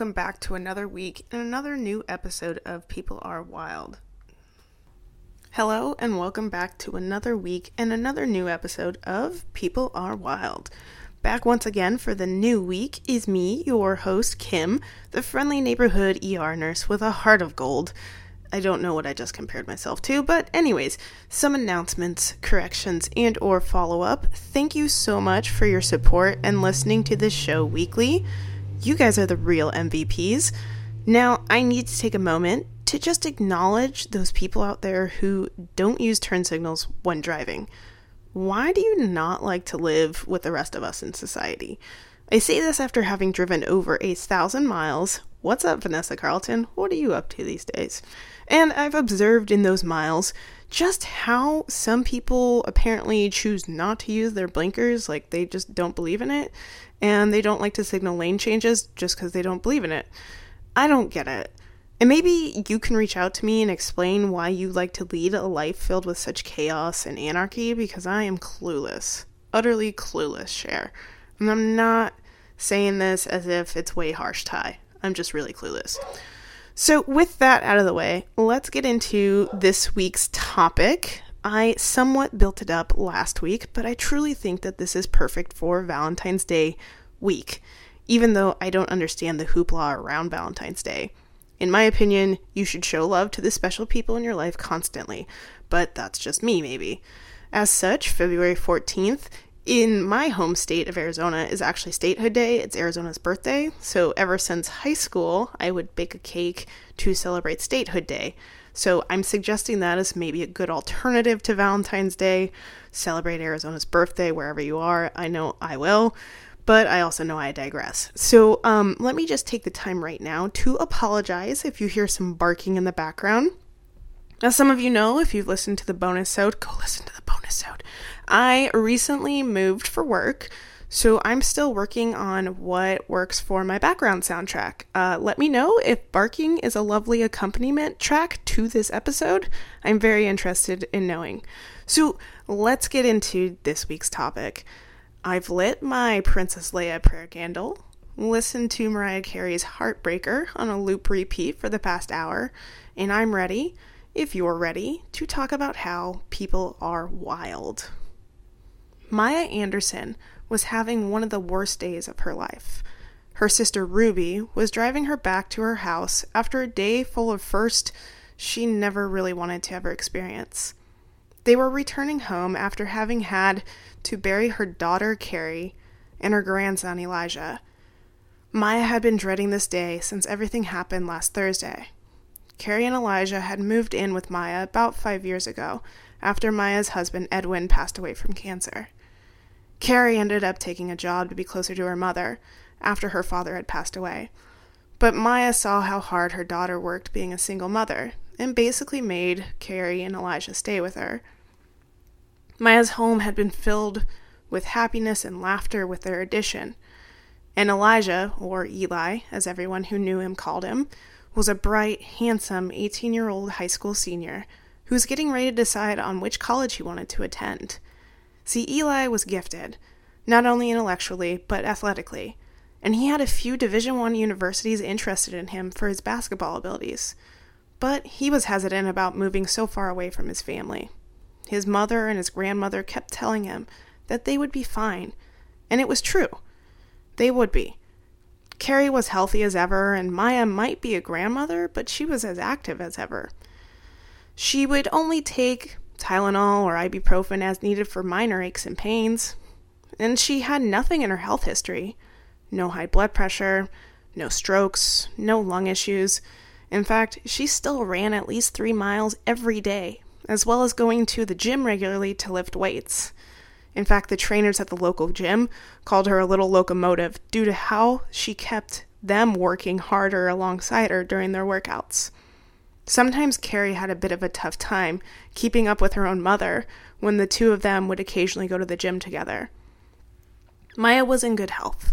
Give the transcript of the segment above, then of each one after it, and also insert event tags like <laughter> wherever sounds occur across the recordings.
Welcome back to another week and another new episode of People Are Wild. Hello, and welcome back to another week and another new episode of People Are Wild. Back once again for the new week is me, your host, Kim, the friendly neighborhood ER nurse with a heart of gold. I don't know what I just compared myself to, but anyways, some announcements, corrections, and or follow-up. Thank you so much for your support and listening to this show weekly. You guys are the real MVPs. Now, I need to take a moment to just acknowledge those people out there who don't use turn signals when driving. Why do you not like to live with the rest of us in society? I say this after having driven over a thousand miles. What's up, Vanessa Carlton? What are you up to these days? And I've observed in those miles just how some people apparently choose not to use their blinkers, like they just don't believe in it, and they don't like to signal lane changes just because they don't believe in it. I don't get it. And maybe you can reach out to me and explain why you like to lead a life filled with such chaos and anarchy because I am clueless. Utterly clueless, Cher. And I'm not saying this as if it's way harsh, Tai. I'm just really clueless. So, with that out of the way, let's get into this week's topic. I somewhat built it up last week, but I truly think that this is perfect for Valentine's Day week, even though I don't understand the hoopla around Valentine's Day. In my opinion, you should show love to the special people in your life constantly, but that's just me, maybe. As such, February 14th in my home state of Arizona is actually statehood day. It's Arizona's birthday. So ever since high school, I would bake a cake to celebrate statehood day. So I'm suggesting that as maybe a good alternative to Valentine's Day. Celebrate Arizona's birthday wherever you are. I know I will, but I also know I digress. So um, let me just take the time right now to apologize if you hear some barking in the background. As some of you know, if you've listened to the bonus out, go listen to the bonus sode. I recently moved for work, so I'm still working on what works for my background soundtrack. Uh, let me know if barking is a lovely accompaniment track to this episode. I'm very interested in knowing. So let's get into this week's topic. I've lit my Princess Leia prayer candle, listened to Mariah Carey's Heartbreaker on a loop repeat for the past hour, and I'm ready if you're ready, to talk about how people are wild. Maya Anderson was having one of the worst days of her life. Her sister Ruby was driving her back to her house after a day full of first she never really wanted to ever experience. They were returning home after having had to bury her daughter Carrie and her grandson Elijah. Maya had been dreading this day since everything happened last Thursday. Carrie and Elijah had moved in with Maya about five years ago, after Maya's husband Edwin passed away from cancer. Carrie ended up taking a job to be closer to her mother after her father had passed away. But Maya saw how hard her daughter worked being a single mother and basically made Carrie and Elijah stay with her. Maya's home had been filled with happiness and laughter with their addition. And Elijah, or Eli, as everyone who knew him called him, was a bright, handsome 18 year old high school senior who was getting ready to decide on which college he wanted to attend. See, Eli was gifted, not only intellectually, but athletically, and he had a few Division I universities interested in him for his basketball abilities. But he was hesitant about moving so far away from his family. His mother and his grandmother kept telling him that they would be fine, and it was true. They would be. Carrie was healthy as ever, and Maya might be a grandmother, but she was as active as ever. She would only take Tylenol or ibuprofen as needed for minor aches and pains, and she had nothing in her health history no high blood pressure, no strokes, no lung issues. In fact, she still ran at least three miles every day, as well as going to the gym regularly to lift weights. In fact, the trainers at the local gym called her a little locomotive due to how she kept them working harder alongside her during their workouts. Sometimes Carrie had a bit of a tough time keeping up with her own mother when the two of them would occasionally go to the gym together. Maya was in good health.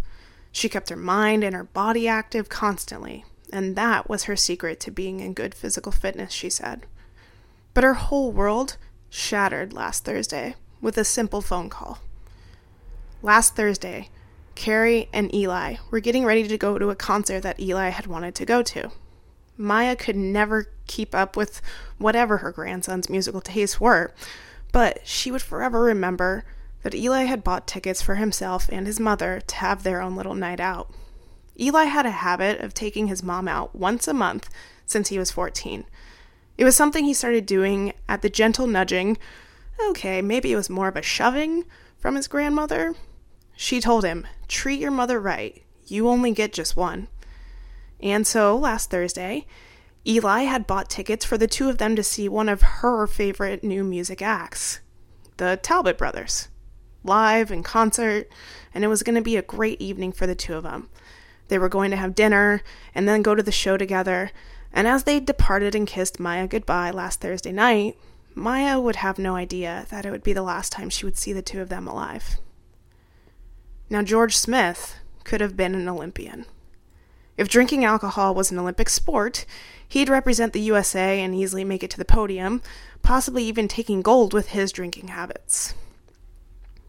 She kept her mind and her body active constantly, and that was her secret to being in good physical fitness, she said. But her whole world shattered last Thursday with a simple phone call. Last Thursday, Carrie, and Eli were getting ready to go to a concert that Eli had wanted to go to. Maya could never keep up with whatever her grandson's musical tastes were, but she would forever remember that Eli had bought tickets for himself and his mother to have their own little night out. Eli had a habit of taking his mom out once a month since he was 14. It was something he started doing at the gentle nudging, okay, maybe it was more of a shoving from his grandmother. She told him, Treat your mother right. You only get just one. And so last Thursday, Eli had bought tickets for the two of them to see one of her favorite new music acts, the Talbot Brothers, live in concert, and it was going to be a great evening for the two of them. They were going to have dinner and then go to the show together, and as they departed and kissed Maya goodbye last Thursday night, Maya would have no idea that it would be the last time she would see the two of them alive. Now, George Smith could have been an Olympian. If drinking alcohol was an Olympic sport, he'd represent the USA and easily make it to the podium, possibly even taking gold with his drinking habits.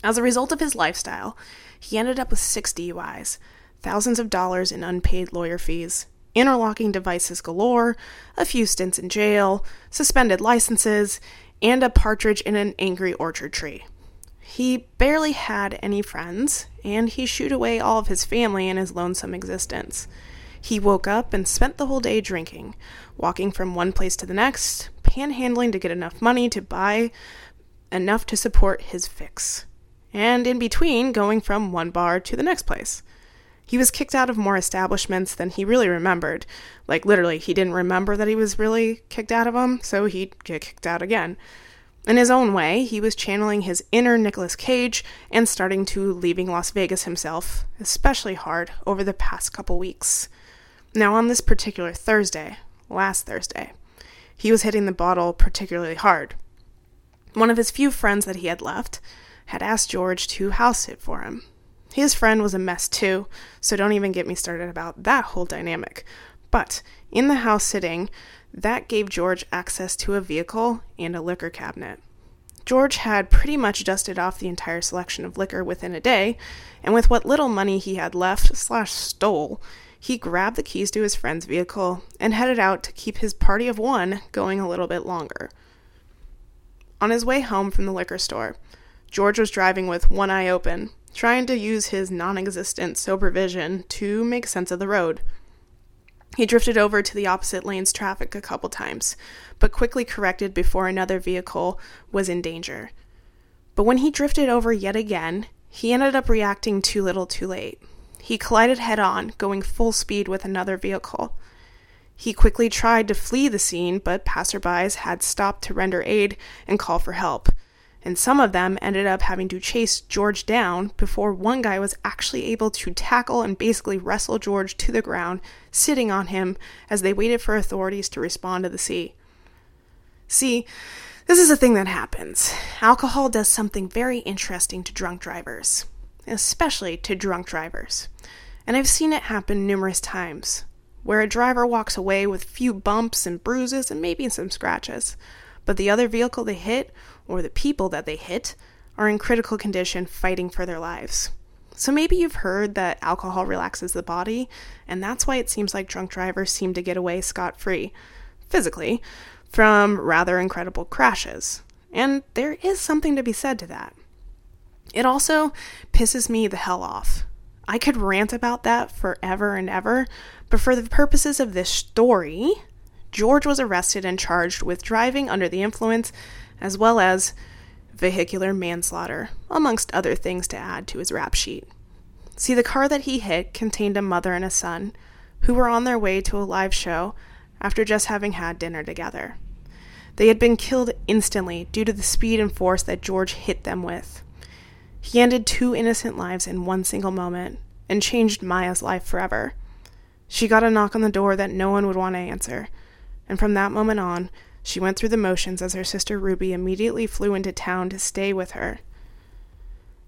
As a result of his lifestyle, he ended up with six DUIs, thousands of dollars in unpaid lawyer fees, interlocking devices galore, a few stints in jail, suspended licenses, and a partridge in an angry orchard tree. He barely had any friends, and he shooed away all of his family in his lonesome existence. He woke up and spent the whole day drinking, walking from one place to the next, panhandling to get enough money to buy enough to support his fix, and in between going from one bar to the next place. He was kicked out of more establishments than he really remembered. Like, literally, he didn't remember that he was really kicked out of them, so he'd get kicked out again. In his own way, he was channeling his inner Nicolas Cage and starting to leaving Las Vegas himself, especially hard over the past couple weeks. Now, on this particular Thursday, last Thursday, he was hitting the bottle particularly hard. One of his few friends that he had left had asked George to house sit for him. His friend was a mess too, so don't even get me started about that whole dynamic. But in the house sitting, that gave George access to a vehicle and a liquor cabinet. George had pretty much dusted off the entire selection of liquor within a day, and with what little money he had left slash stole, he grabbed the keys to his friend's vehicle and headed out to keep his party of one going a little bit longer. On his way home from the liquor store, George was driving with one eye open, trying to use his non existent sober vision to make sense of the road. He drifted over to the opposite lane's traffic a couple times, but quickly corrected before another vehicle was in danger. But when he drifted over yet again, he ended up reacting too little too late. He collided head on, going full speed with another vehicle. He quickly tried to flee the scene, but passerbys had stopped to render aid and call for help. And some of them ended up having to chase George down before one guy was actually able to tackle and basically wrestle George to the ground, sitting on him as they waited for authorities to respond to the scene. See, this is a thing that happens. Alcohol does something very interesting to drunk drivers especially to drunk drivers. And I've seen it happen numerous times, where a driver walks away with few bumps and bruises and maybe some scratches, but the other vehicle they hit, or the people that they hit, are in critical condition fighting for their lives. So maybe you've heard that alcohol relaxes the body, and that's why it seems like drunk drivers seem to get away scot free, physically, from rather incredible crashes. And there is something to be said to that. It also pisses me the hell off. I could rant about that forever and ever, but for the purposes of this story, George was arrested and charged with driving under the influence as well as vehicular manslaughter, amongst other things to add to his rap sheet. See, the car that he hit contained a mother and a son who were on their way to a live show after just having had dinner together. They had been killed instantly due to the speed and force that George hit them with. He ended two innocent lives in one single moment and changed Maya's life forever. She got a knock on the door that no one would want to answer, and from that moment on, she went through the motions as her sister Ruby immediately flew into town to stay with her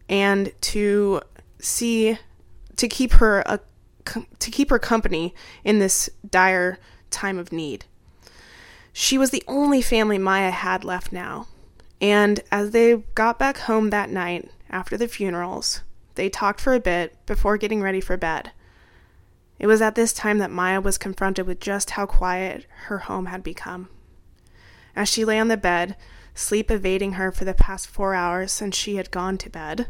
and to see to keep her a to keep her company in this dire time of need. She was the only family Maya had left now, and as they got back home that night, after the funerals, they talked for a bit before getting ready for bed. It was at this time that Maya was confronted with just how quiet her home had become. As she lay on the bed, sleep evading her for the past four hours since she had gone to bed,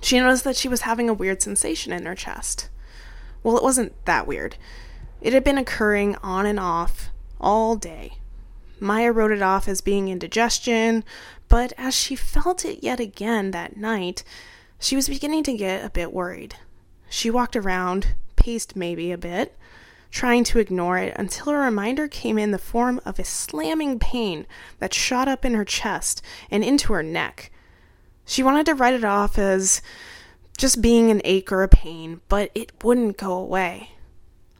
she noticed that she was having a weird sensation in her chest. Well, it wasn't that weird. It had been occurring on and off all day. Maya wrote it off as being indigestion, but as she felt it yet again that night, she was beginning to get a bit worried. She walked around, paced maybe a bit, trying to ignore it until a reminder came in the form of a slamming pain that shot up in her chest and into her neck. She wanted to write it off as just being an ache or a pain, but it wouldn't go away.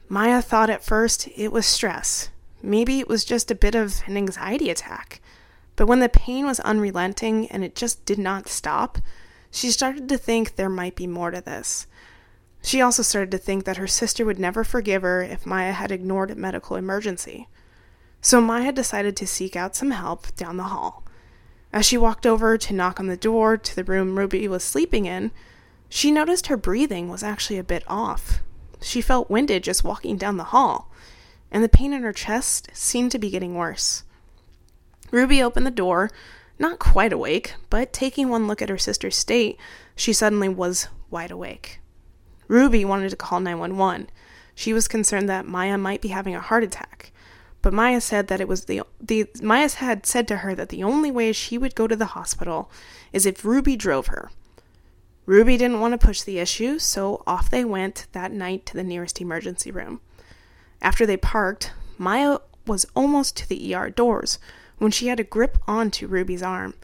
Maya thought at first it was stress. Maybe it was just a bit of an anxiety attack. But when the pain was unrelenting and it just did not stop, she started to think there might be more to this. She also started to think that her sister would never forgive her if Maya had ignored a medical emergency. So Maya decided to seek out some help down the hall. As she walked over to knock on the door to the room Ruby was sleeping in, she noticed her breathing was actually a bit off. She felt winded just walking down the hall, and the pain in her chest seemed to be getting worse. Ruby opened the door, not quite awake, but taking one look at her sister's state, she suddenly was wide awake. Ruby wanted to call 911. She was concerned that Maya might be having a heart attack. But Maya said that it was the the Maya had said to her that the only way she would go to the hospital is if Ruby drove her. Ruby didn't want to push the issue, so off they went that night to the nearest emergency room. After they parked, Maya was almost to the ER doors when she had a grip onto Ruby's arm.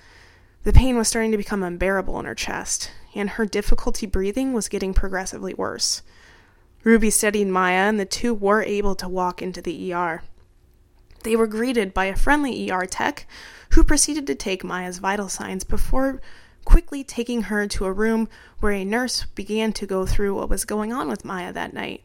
The pain was starting to become unbearable in her chest, and her difficulty breathing was getting progressively worse. Ruby steadied Maya, and the two were able to walk into the ER. They were greeted by a friendly ER tech who proceeded to take Maya's vital signs before quickly taking her to a room where a nurse began to go through what was going on with Maya that night.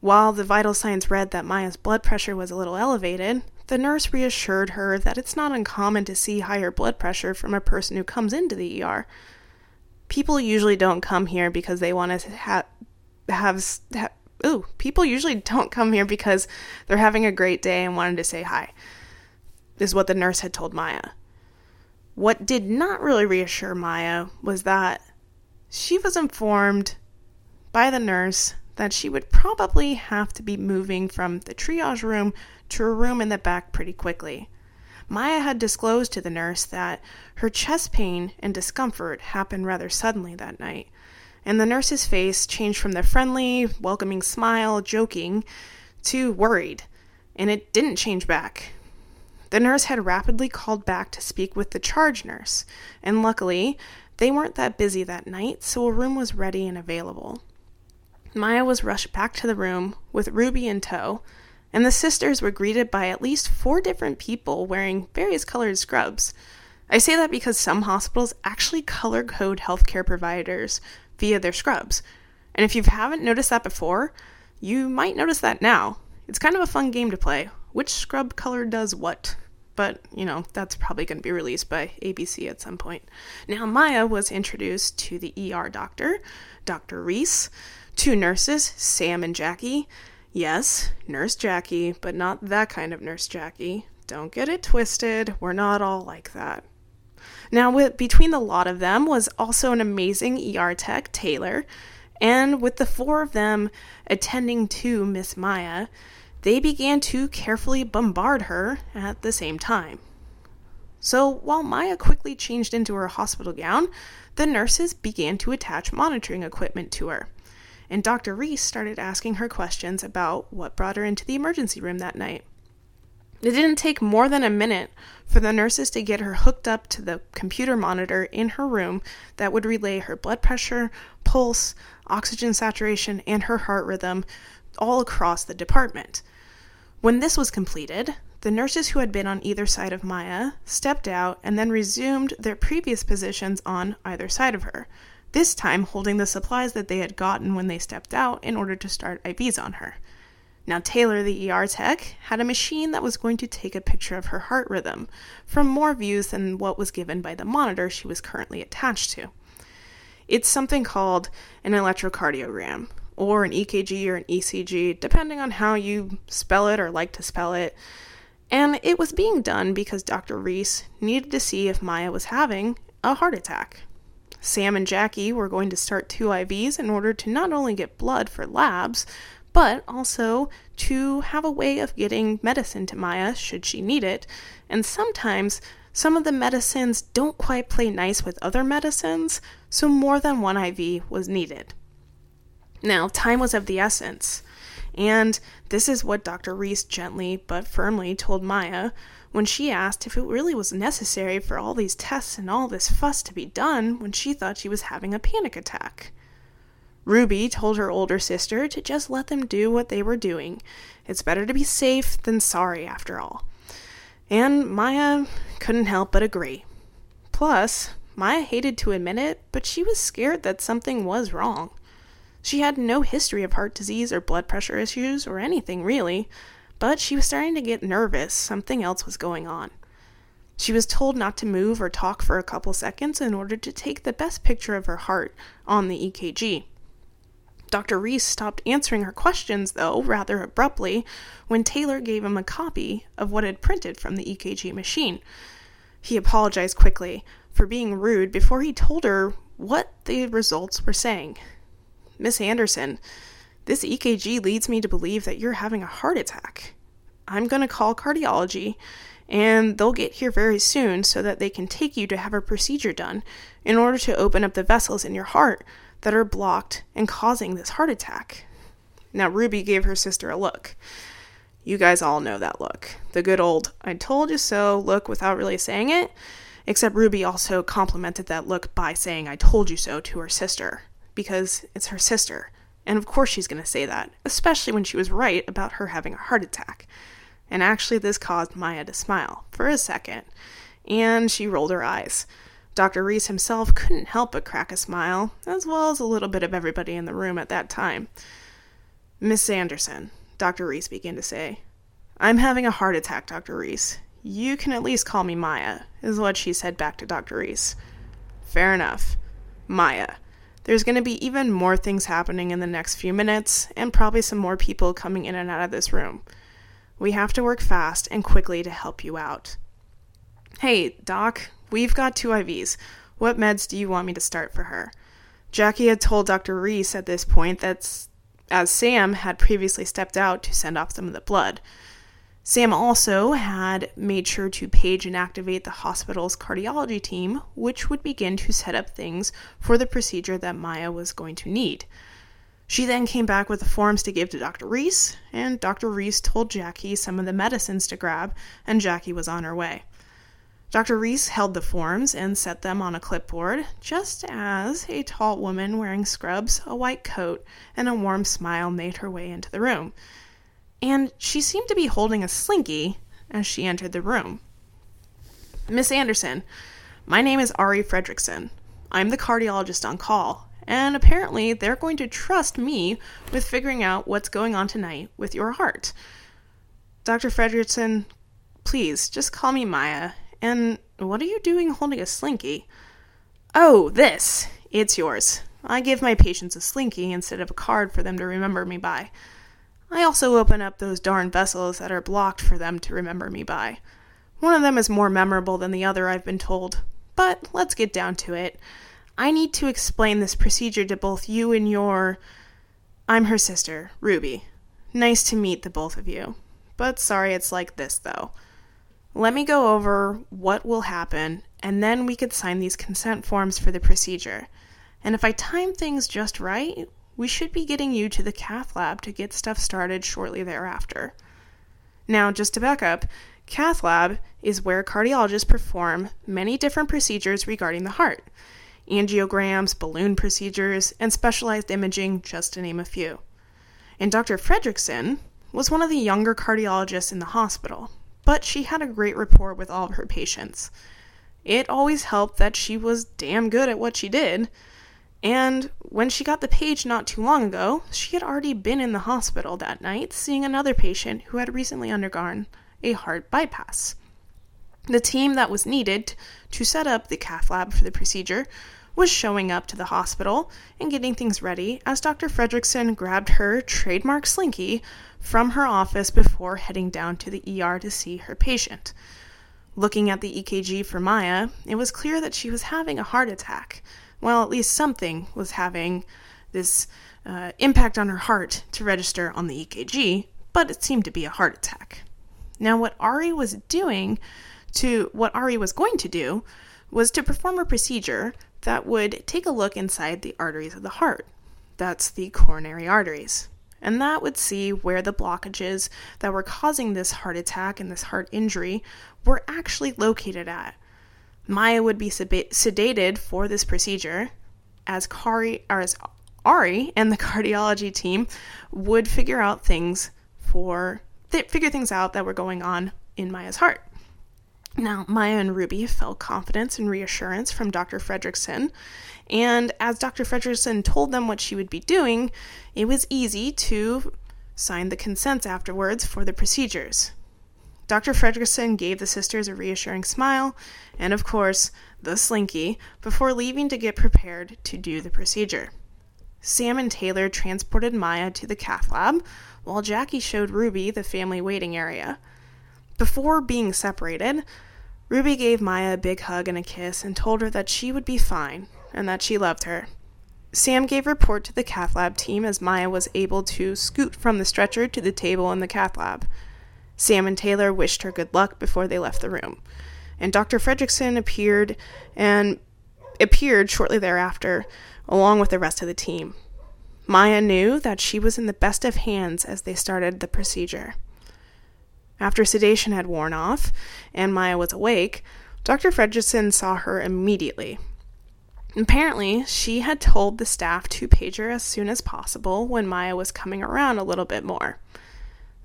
While the vital signs read that Maya's blood pressure was a little elevated, the nurse reassured her that it's not uncommon to see higher blood pressure from a person who comes into the ER, people usually don't come here because they want to ha- have, have ooh, people usually don't come here because they're having a great day and wanted to say hi. Is what the nurse had told Maya. What did not really reassure Maya was that she was informed by the nurse that she would probably have to be moving from the triage room to a room in the back pretty quickly. Maya had disclosed to the nurse that her chest pain and discomfort happened rather suddenly that night, and the nurse's face changed from the friendly, welcoming smile, joking, to worried, and it didn't change back. The nurse had rapidly called back to speak with the charge nurse, and luckily, they weren't that busy that night, so a room was ready and available. Maya was rushed back to the room with Ruby in tow, and the sisters were greeted by at least four different people wearing various colored scrubs. I say that because some hospitals actually color code healthcare providers via their scrubs. And if you haven't noticed that before, you might notice that now. It's kind of a fun game to play. Which scrub color does what? But, you know, that's probably going to be released by ABC at some point. Now, Maya was introduced to the ER doctor, Dr. Reese, two nurses, Sam and Jackie, Yes, Nurse Jackie, but not that kind of Nurse Jackie. Don't get it twisted. We're not all like that. Now, with, between the lot of them was also an amazing ER tech, Taylor, and with the four of them attending to Miss Maya, they began to carefully bombard her at the same time. So, while Maya quickly changed into her hospital gown, the nurses began to attach monitoring equipment to her and Dr. Reese started asking her questions about what brought her into the emergency room that night. It didn't take more than a minute for the nurses to get her hooked up to the computer monitor in her room that would relay her blood pressure, pulse, oxygen saturation, and her heart rhythm all across the department. When this was completed, the nurses who had been on either side of Maya stepped out and then resumed their previous positions on either side of her, this time holding the supplies that they had gotten when they stepped out in order to start IVs on her. Now, Taylor, the ER tech, had a machine that was going to take a picture of her heart rhythm from more views than what was given by the monitor she was currently attached to. It's something called an electrocardiogram, or an EKG or an ECG, depending on how you spell it or like to spell it. And it was being done because Dr. Reese needed to see if Maya was having a heart attack. Sam and Jackie were going to start two IVs in order to not only get blood for labs, but also to have a way of getting medicine to Maya should she need it. And sometimes some of the medicines don't quite play nice with other medicines, so more than one IV was needed. Now, time was of the essence, and this is what Dr. Reese gently but firmly told Maya when she asked if it really was necessary for all these tests and all this fuss to be done when she thought she was having a panic attack. Ruby told her older sister to just let them do what they were doing. It's better to be safe than sorry, after all. And Maya couldn't help but agree. Plus, Maya hated to admit it, but she was scared that something was wrong. She had no history of heart disease or blood pressure issues or anything really, but she was starting to get nervous. Something else was going on. She was told not to move or talk for a couple seconds in order to take the best picture of her heart on the EKG. Dr. Reese stopped answering her questions, though, rather abruptly, when Taylor gave him a copy of what had printed from the EKG machine. He apologized quickly for being rude before he told her what the results were saying. Miss Anderson, this EKG leads me to believe that you're having a heart attack. I'm going to call cardiology, and they'll get here very soon so that they can take you to have a procedure done in order to open up the vessels in your heart that are blocked and causing this heart attack. Now, Ruby gave her sister a look. You guys all know that look. The good old I told you so look without really saying it, except Ruby also complimented that look by saying I told you so to her sister because it's her sister. And of course she's going to say that, especially when she was right about her having a heart attack. And actually, this caused Maya to smile for a second, and she rolled her eyes. Dr. Reese himself couldn't help but crack a smile, as well as a little bit of everybody in the room at that time. Miss Anderson, Dr. Reese began to say, I'm having a heart attack, Dr. Reese. You can at least call me Maya, is what she said back to Dr. Reese. Fair enough. Maya. There's going to be even more things happening in the next few minutes, and probably some more people coming in and out of this room. We have to work fast and quickly to help you out. Hey, Doc, we've got two IVs. What meds do you want me to start for her? Jackie had told Dr. Reese at this point that as Sam had previously stepped out to send off some of the blood. Sam also had made sure to page and activate the hospital's cardiology team, which would begin to set up things for the procedure that Maya was going to need. She then came back with the forms to give to Dr. Reese, and Dr. Reese told Jackie some of the medicines to grab, and Jackie was on her way. Dr. Reese held the forms and set them on a clipboard, just as a tall woman wearing scrubs, a white coat, and a warm smile made her way into the room and she seemed to be holding a slinky as she entered the room. Miss Anderson, my name is Ari Fredrickson. I'm the cardiologist on call, and apparently they're going to trust me with figuring out what's going on tonight with your heart. Dr. Fredrickson, please just call me Maya. And what are you doing holding a slinky? Oh, this. It's yours. I give my patients a slinky instead of a card for them to remember me by. I also open up those darn vessels that are blocked for them to remember me by. One of them is more memorable than the other, I've been told. But let's get down to it. I need to explain this procedure to both you and your. I'm her sister, Ruby. Nice to meet the both of you. But sorry it's like this, though. Let me go over what will happen, and then we could sign these consent forms for the procedure. And if I time things just right, we should be getting you to the cath lab to get stuff started shortly thereafter. Now, just to back up, cath lab is where cardiologists perform many different procedures regarding the heart angiograms, balloon procedures, and specialized imaging, just to name a few. And Dr. Fredrickson was one of the younger cardiologists in the hospital, but she had a great rapport with all of her patients. It always helped that she was damn good at what she did, and when she got the page not too long ago, she had already been in the hospital that night seeing another patient who had recently undergone a heart bypass. The team that was needed to set up the cath lab for the procedure was showing up to the hospital and getting things ready as Dr. Fredrickson grabbed her trademark slinky from her office before heading down to the ER to see her patient. Looking at the EKG for Maya, it was clear that she was having a heart attack. Well, at least something was having this uh, impact on her heart to register on the EKG, but it seemed to be a heart attack. Now, what Ari was doing to what Ari was going to do was to perform a procedure that would take a look inside the arteries of the heart. That's the coronary arteries. And that would see where the blockages that were causing this heart attack and this heart injury were actually located at. Maya would be sedated for this procedure as Kari or as Ari and the <laughs> cardiology team would figure out things for th- figure things out that were going on in Maya's heart. Now, Maya and Ruby felt confidence and reassurance from Dr. Fredrickson, and as Dr. Fredrickson told them what she would be doing, it was easy to sign the consents afterwards for the procedures. Dr. Fredrickson gave the sisters a reassuring smile and, of course, the slinky before leaving to get prepared to do the procedure. Sam and Taylor transported Maya to the cath lab, while Jackie showed Ruby the family waiting area. Before being separated, Ruby gave Maya a big hug and a kiss and told her that she would be fine and that she loved her. Sam gave report to the cath lab team as Maya was able to scoot from the stretcher to the table in the cath lab. Sam and Taylor wished her good luck before they left the room. And Dr. Fredrickson appeared and appeared shortly thereafter, along with the rest of the team. Maya knew that she was in the best of hands as they started the procedure. After sedation had worn off and Maya was awake, Dr. Fredrickson saw her immediately. Apparently, she had told the staff to page her as soon as possible when Maya was coming around a little bit more.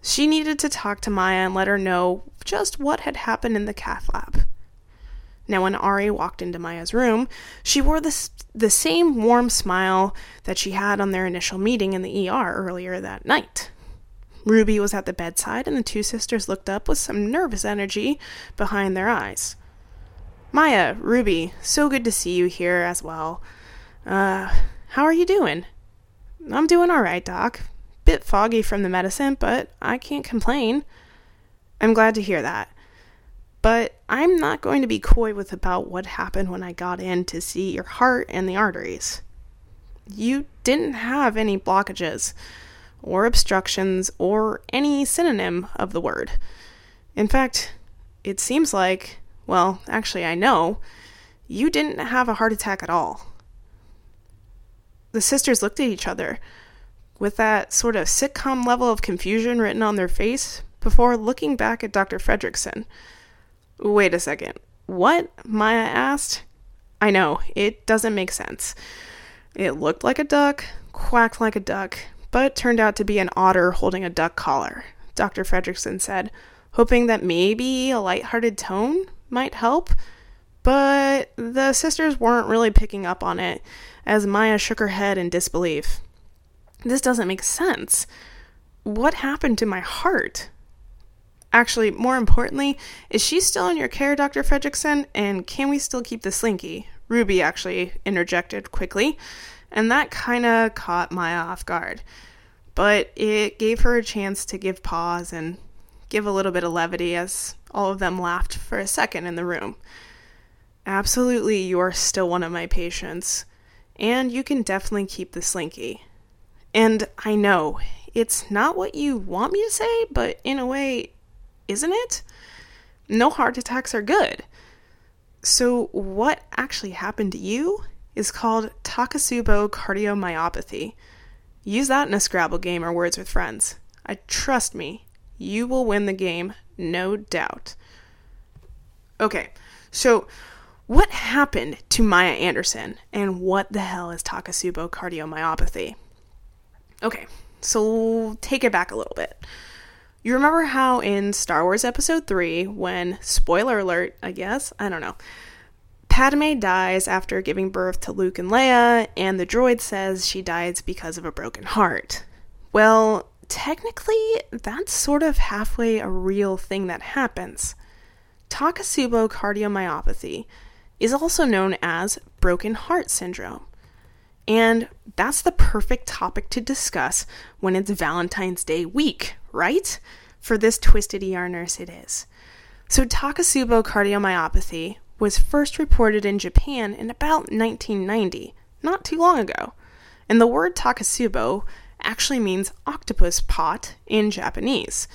She needed to talk to Maya and let her know just what had happened in the cath lab. Now, when Ari walked into Maya's room, she wore the, the same warm smile that she had on their initial meeting in the ER earlier that night. Ruby was at the bedside, and the two sisters looked up with some nervous energy behind their eyes. Maya, Ruby, so good to see you here as well. Uh, how are you doing? I'm doing all right, Doc. Bit foggy from the medicine, but I can't complain. I'm glad to hear that. But I'm not going to be coy with about what happened when I got in to see your heart and the arteries. You didn't have any blockages or obstructions or any synonym of the word. In fact, it seems like, well, actually, I know, you didn't have a heart attack at all. The sisters looked at each other with that sort of sitcom level of confusion written on their face before looking back at Dr. Fredrickson. Wait a second. What? Maya asked. I know, it doesn't make sense. It looked like a duck, quacked like a duck, but turned out to be an otter holding a duck collar, Dr. Fredrickson said, hoping that maybe a light-hearted tone might help. But the sisters weren't really picking up on it, as Maya shook her head in disbelief. This doesn't make sense. What happened to my heart? Actually, more importantly, is she still in your care, Dr. Fredrickson? And can we still keep the slinky? Ruby actually interjected quickly and that kind of caught Maya off guard. But it gave her a chance to give pause and give a little bit of levity as all of them laughed for a second in the room. Absolutely, you are still one of my patients, and you can definitely keep the slinky. And I know it's not what you want me to say, but in a way, isn't it? No heart attacks are good. So, what actually happened to you is called Takotsubo cardiomyopathy. Use that in a Scrabble game or Words with Friends. I trust me, you will win the game, no doubt. Okay, so what happened to Maya Anderson and what the hell is Takotsubo cardiomyopathy? Okay, so take it back a little bit. You remember how in Star Wars Episode 3, when, spoiler alert, I guess, I don't know, Padme dies after giving birth to Luke and Leia, and the droid says she dies because of a broken heart. Well, technically, that's sort of halfway a real thing that happens. Takotsubo cardiomyopathy is also known as broken heart syndrome. And that's the perfect topic to discuss when it's Valentine's Day week, right? For this twisted ER nurse, it is. So, Takotsubo cardiomyopathy was first reported in Japan in about 1990, not too long ago. And the word Takotsubo actually means octopus pot in Japanese.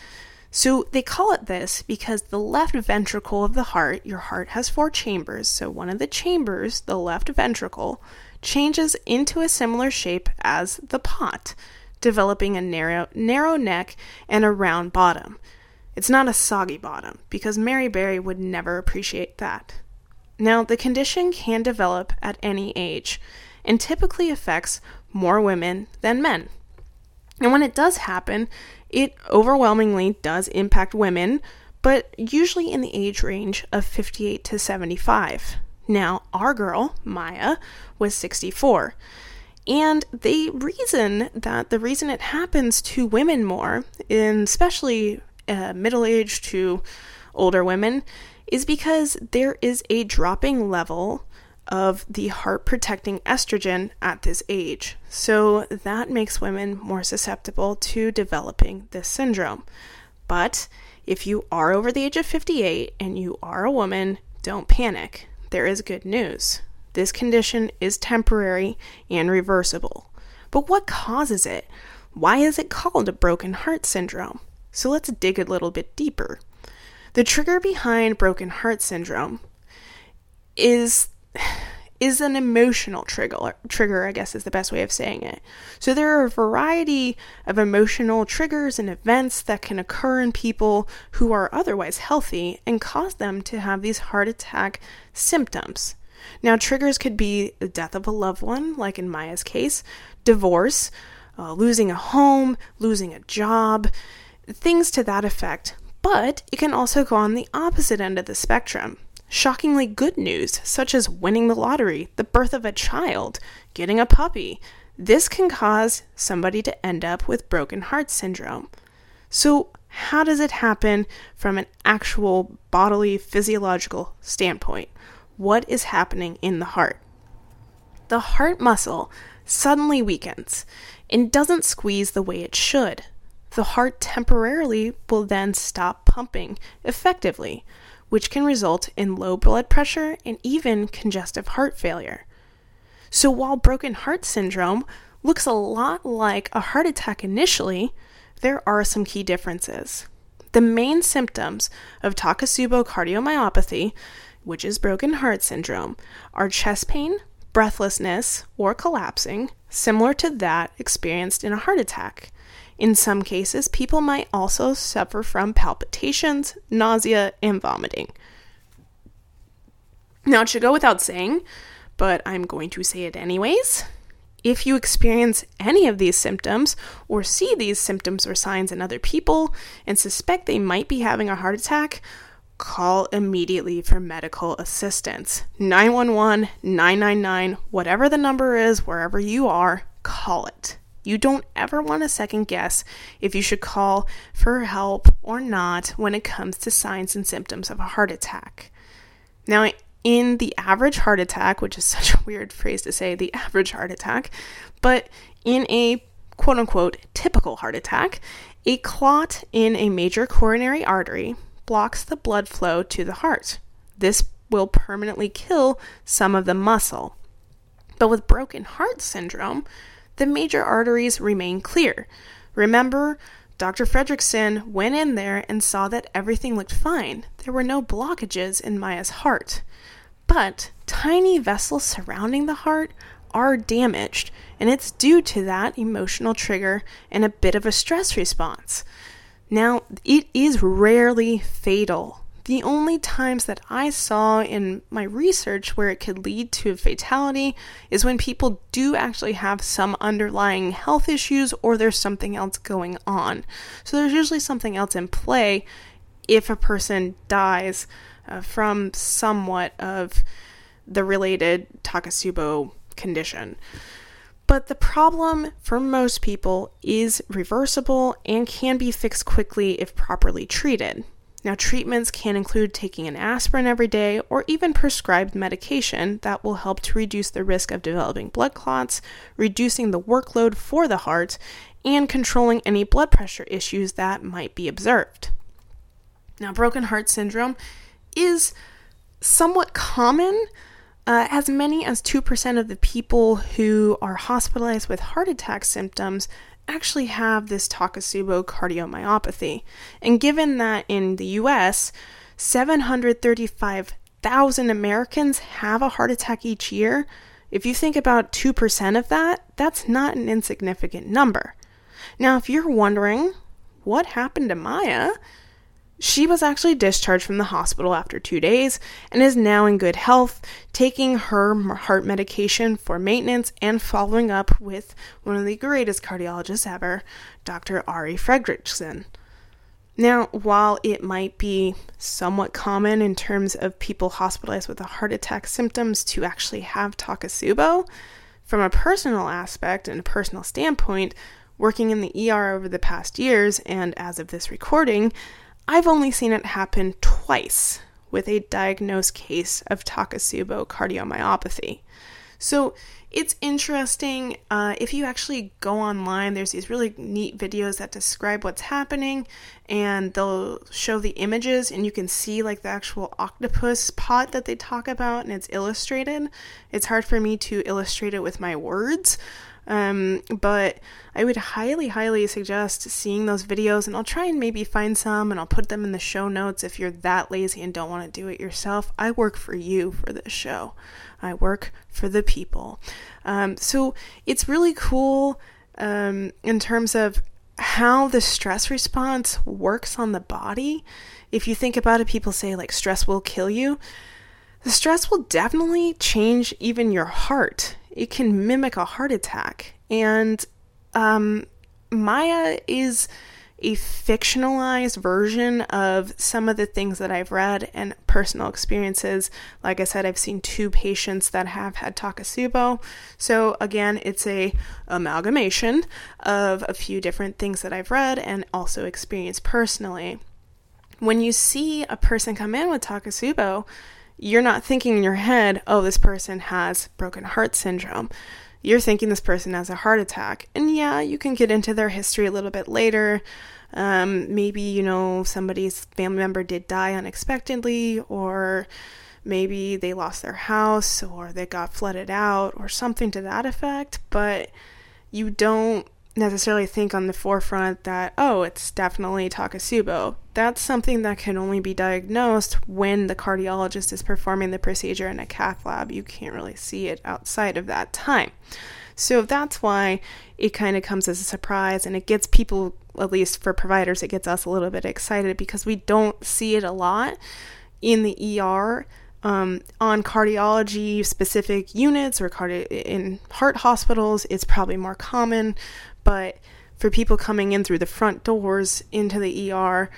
So they call it this because the left ventricle of the heart, your heart has four chambers, so one of the chambers, the left ventricle, changes into a similar shape as the pot, developing a narrow narrow neck and a round bottom. It's not a soggy bottom because Mary Berry would never appreciate that. Now, the condition can develop at any age and typically affects more women than men. And when it does happen, it overwhelmingly does impact women, but usually in the age range of 58 to 75. Now, our girl, Maya, was 64. And the reason that the reason it happens to women more, in especially uh, middle aged to older women, is because there is a dropping level of the heart protecting estrogen at this age. So that makes women more susceptible to developing this syndrome. But if you are over the age of 58 and you are a woman, don't panic. There is good news. This condition is temporary and reversible. But what causes it? Why is it called a broken heart syndrome? So let's dig a little bit deeper. The trigger behind broken heart syndrome is is an emotional trigger trigger I guess is the best way of saying it. So there are a variety of emotional triggers and events that can occur in people who are otherwise healthy and cause them to have these heart attack symptoms. Now triggers could be the death of a loved one like in Maya's case, divorce, uh, losing a home, losing a job, things to that effect. But it can also go on the opposite end of the spectrum shockingly good news, such as winning the lottery, the birth of a child, getting a puppy. This can cause somebody to end up with broken heart syndrome. So, how does it happen from an actual bodily physiological standpoint? What is happening in the heart? The heart muscle suddenly weakens and doesn't squeeze the way it should. The heart temporarily will then stop pumping effectively, which can result in low blood pressure and even congestive heart failure. So, while broken heart syndrome looks a lot like a heart attack initially, there are some key differences. The main symptoms of Takotsubo cardiomyopathy, which is broken heart syndrome, are chest pain, breathlessness, or collapsing, similar to that experienced in a heart attack. In some cases, people might also suffer from palpitations, nausea, and vomiting. Now, it should go without saying, but I'm going to say it anyways. If you experience any of these symptoms or see these symptoms or signs in other people and suspect they might be having a heart attack, call immediately for medical assistance. 911, 999, whatever the number is, wherever you are, call it. You don't ever want to second guess if you should call for help or not when it comes to signs and symptoms of a heart attack. Now, in the average heart attack, which is <laughs> such a weird phrase to say, the average heart attack, but in a quote unquote typical heart attack, a clot in a major coronary artery blocks the blood flow to the heart. This will permanently kill some of the muscle. But with broken heart syndrome, the major arteries remain clear. Remember, Dr. Fredrickson went in there and saw that everything looked fine. There were no blockages in Maya's heart. But tiny vessels surrounding the heart are damaged, and it's due to that emotional trigger and a bit of a stress response. Now, it is rarely fatal, the only times that I saw in my research where it could lead to fatality is when people do actually have some underlying health issues or there's something else going on. So there's usually something else in play if a person dies uh, from somewhat of the related Takotsubo condition. But the problem for most people is reversible and can be fixed quickly if properly treated. Now, treatments can include taking an aspirin every day or even prescribed medication that will help to reduce the risk of developing blood clots, reducing the workload for the heart, and controlling any blood pressure issues that might be observed. Now, broken heart syndrome is somewhat common. Uh, as many as 2% of the people who are hospitalized with heart attack symptoms actually have this Takotsubo cardiomyopathy. And given that in the US, 735,000 Americans have a heart attack each year, if you think about 2% of that, that's not an insignificant number. Now, if you're wondering what happened to Maya, she was actually discharged from the hospital after two days and is now in good health, taking her heart medication for maintenance and following up with one of the greatest cardiologists ever, Dr. Ari Fredrickson. Now, while it might be somewhat common in terms of people hospitalized with a heart attack symptoms to actually have Takotsubo, from a personal aspect and a personal standpoint, working in the ER over the past years and as of this recording, I've only seen it happen twice with a diagnosed case of Takotsubo cardiomyopathy. So it's interesting. Uh, if you actually go online, there's these really neat videos that describe what's happening, and they'll show the images, and you can see like the actual octopus pot that they talk about, and it's illustrated. It's hard for me to illustrate it with my words, um, but I would highly, highly suggest seeing those videos, and I'll try and maybe find some and I'll put them in the show notes if you're that lazy and don't want to do it yourself. I work for you for this show, I work for the people. Um, so it's really cool um, in terms of how the stress response works on the body. If you think about it, people say like stress will kill you. The stress will definitely change even your heart it can mimic a heart attack. And um, Maya is a fictionalized version of some of the things that I've read and personal experiences. Like I said, I've seen two patients that have had Takotsubo. So again, it's a amalgamation of a few different things that I've read and also experienced personally. When you see a person come in with Takotsubo, you're not thinking in your head, oh, this person has broken heart syndrome. You're thinking this person has a heart attack. And yeah, you can get into their history a little bit later. Um, maybe, you know, somebody's family member did die unexpectedly, or maybe they lost their house, or they got flooded out, or something to that effect. But you don't necessarily think on the forefront that, oh, it's definitely Takotsubo. That's something that can only be diagnosed when the cardiologist is performing the procedure in a cath lab. You can't really see it outside of that time. So that's why it kind of comes as a surprise and it gets people, at least for providers, it gets us a little bit excited because we don't see it a lot in the ER. Um, on cardiology specific units or cardi- in heart hospitals, it's probably more common but for people coming in through the front doors into the ER,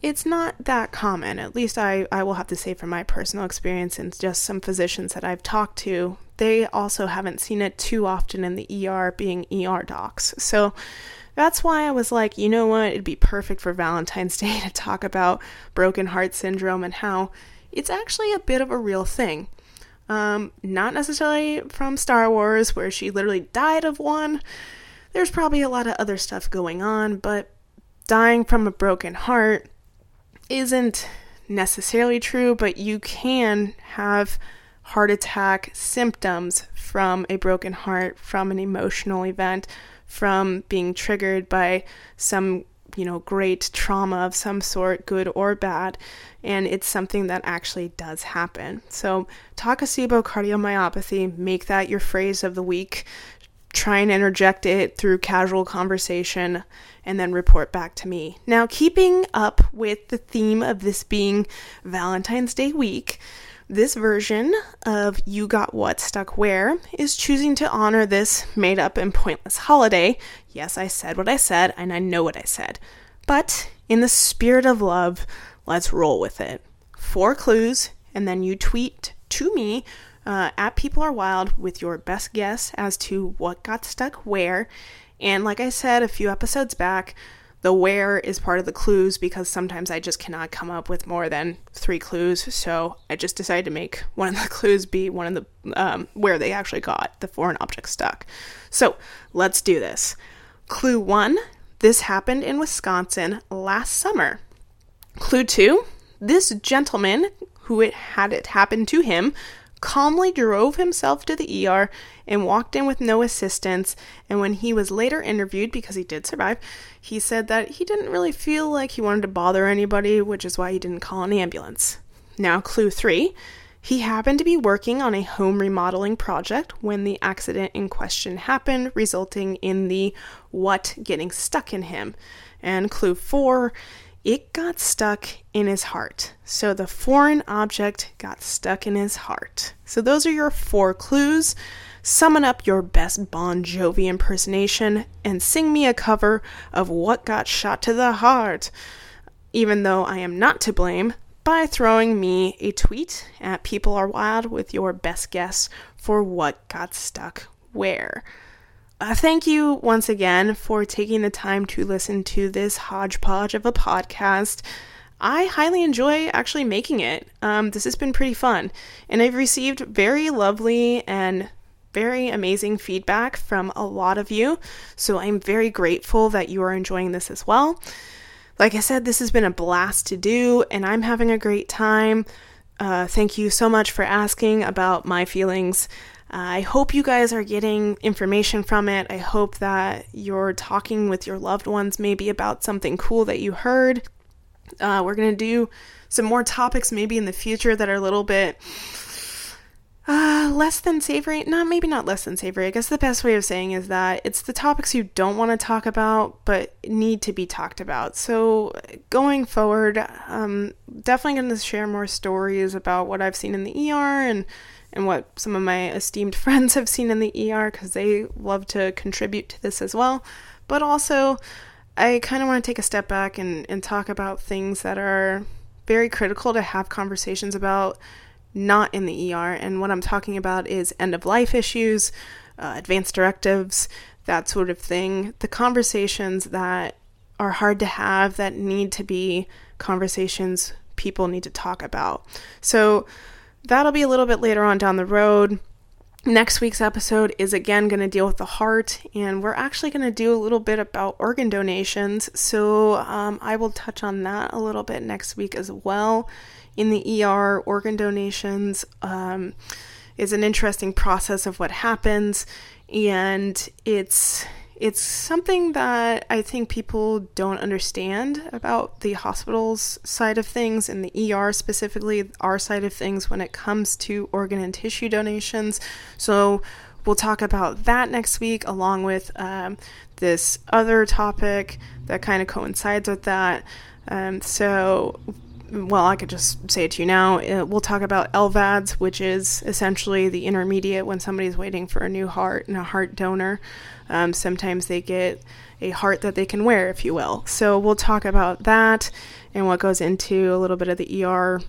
it's not that common. At least I, I will have to say from my personal experience and just some physicians that I've talked to, they also haven't seen it too often in the ER being ER docs. So that's why I was like, you know what, it'd be perfect for Valentine's Day <laughs> to talk about broken heart syndrome and how it's actually a bit of a real thing. Um, not necessarily from Star Wars, where she literally died of one, there's probably a lot of other stuff going on, but dying from a broken heart isn't necessarily true, but you can have heart attack symptoms from a broken heart, from an emotional event, from being triggered by some, you know, great trauma of some sort, good or bad. And it's something that actually does happen. So, Takotsubo cardiomyopathy, make that your phrase of the week try and interject it through casual conversation and then report back to me. Now, keeping up with the theme of this being Valentine's Day week, this version of You Got What Stuck Where is choosing to honor this made up and pointless holiday. Yes, I said what I said, and I know what I said. But in the spirit of love, let's roll with it. Four clues, and then you tweet to me uh, at People Are Wild with your best guess as to what got stuck where. And like I said a few episodes back, The where is part of the clues because sometimes I just cannot come up with more than three clues. So I just decided to make <laughs> one of the clues be one of the um, where they actually got the foreign object stuck. So let's do this. Clue one this happened in Wisconsin last summer. Clue two this gentleman who it had it happen to him calmly drove himself to the ER and walked in with no assistance. And when he was later interviewed, because he did survive, he said that he didn't really feel like he wanted to bother anybody, which is why he didn't call an ambulance. Now, clue three he happened to be working on a home remodeling project when the accident in question happened, resulting in the what getting stuck in him. And clue four it got stuck in his heart. So the foreign object got stuck in his heart. So those are your four clues. Summon up your best Bon Jovi impersonation and sing me a cover of What Got Shot to the Heart, even though I am not to blame, by throwing me a tweet at People Are Wild with your best guess for what got stuck where. Uh, thank you once again for taking the time to listen to this hodgepodge of a podcast. I highly enjoy actually making it. Um, this has been pretty fun, and I've received very lovely and very amazing feedback from a lot of you. So I'm very grateful that you are enjoying this as well. Like I said, this has been a blast to do, and I'm having a great time. Uh, thank you so much for asking about my feelings. I hope you guys are getting information from it. I hope that you're talking with your loved ones maybe about something cool that you heard. Uh, we're going to do some more topics maybe in the future that are a little bit uh, less than savory. Not maybe not less than savory. I guess the best way of saying is that it's the topics you don't want to talk about but need to be talked about. So going forward, um, definitely going to share more stories about what I've seen in the ER and and what some of my esteemed <laughs> friends have seen in the ER because they love to contribute to this as well. But also, I kind of want to take a step back and, and talk about things that are very critical to have conversations about not in the ER. And what I'm talking about is end of life issues, uh, advanced directives, that sort of thing. The conversations that are hard to have that need to be conversations people need to talk about. So, that'll be a little bit later on down the road. Next week's episode is again going to deal with the heart, and we're actually going to do a little bit about organ donations. So, um, I will touch on that a little bit next week as well. In the ER, organ donations um, is an interesting process of what happens, and it's it's something that I think people don't understand about the hospital's side of things and the ER specifically, our side of things when it comes to organ and tissue donations. So we'll talk about that next week, along with um, this other topic that kind of coincides with that. Um, so well, I could just say it to you now. Uh, we'll talk about LVADs, which is essentially the intermediate when somebody's waiting for a new heart and a heart donor. Um, sometimes they get a heart that they can wear, if you will. So we'll talk about that and what goes into a little bit of the ER,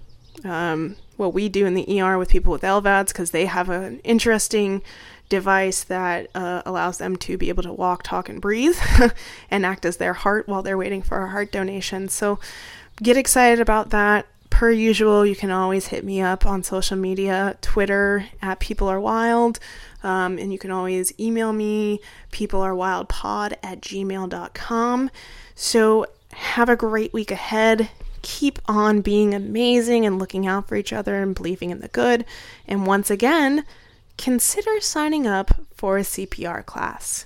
um, what we do in the ER with people with LVADs, because they have an interesting device that uh, allows them to be able to walk, talk, and breathe <laughs> and act as their heart while they're waiting for a heart donation. So get excited about that. Per usual, you can always hit me up on social media Twitter at People Are Wild. Um, and you can always email me, peoplearewildpod at gmail.com. So have a great week ahead. Keep on being amazing and looking out for each other and believing in the good. And once again, consider signing up for a CPR class.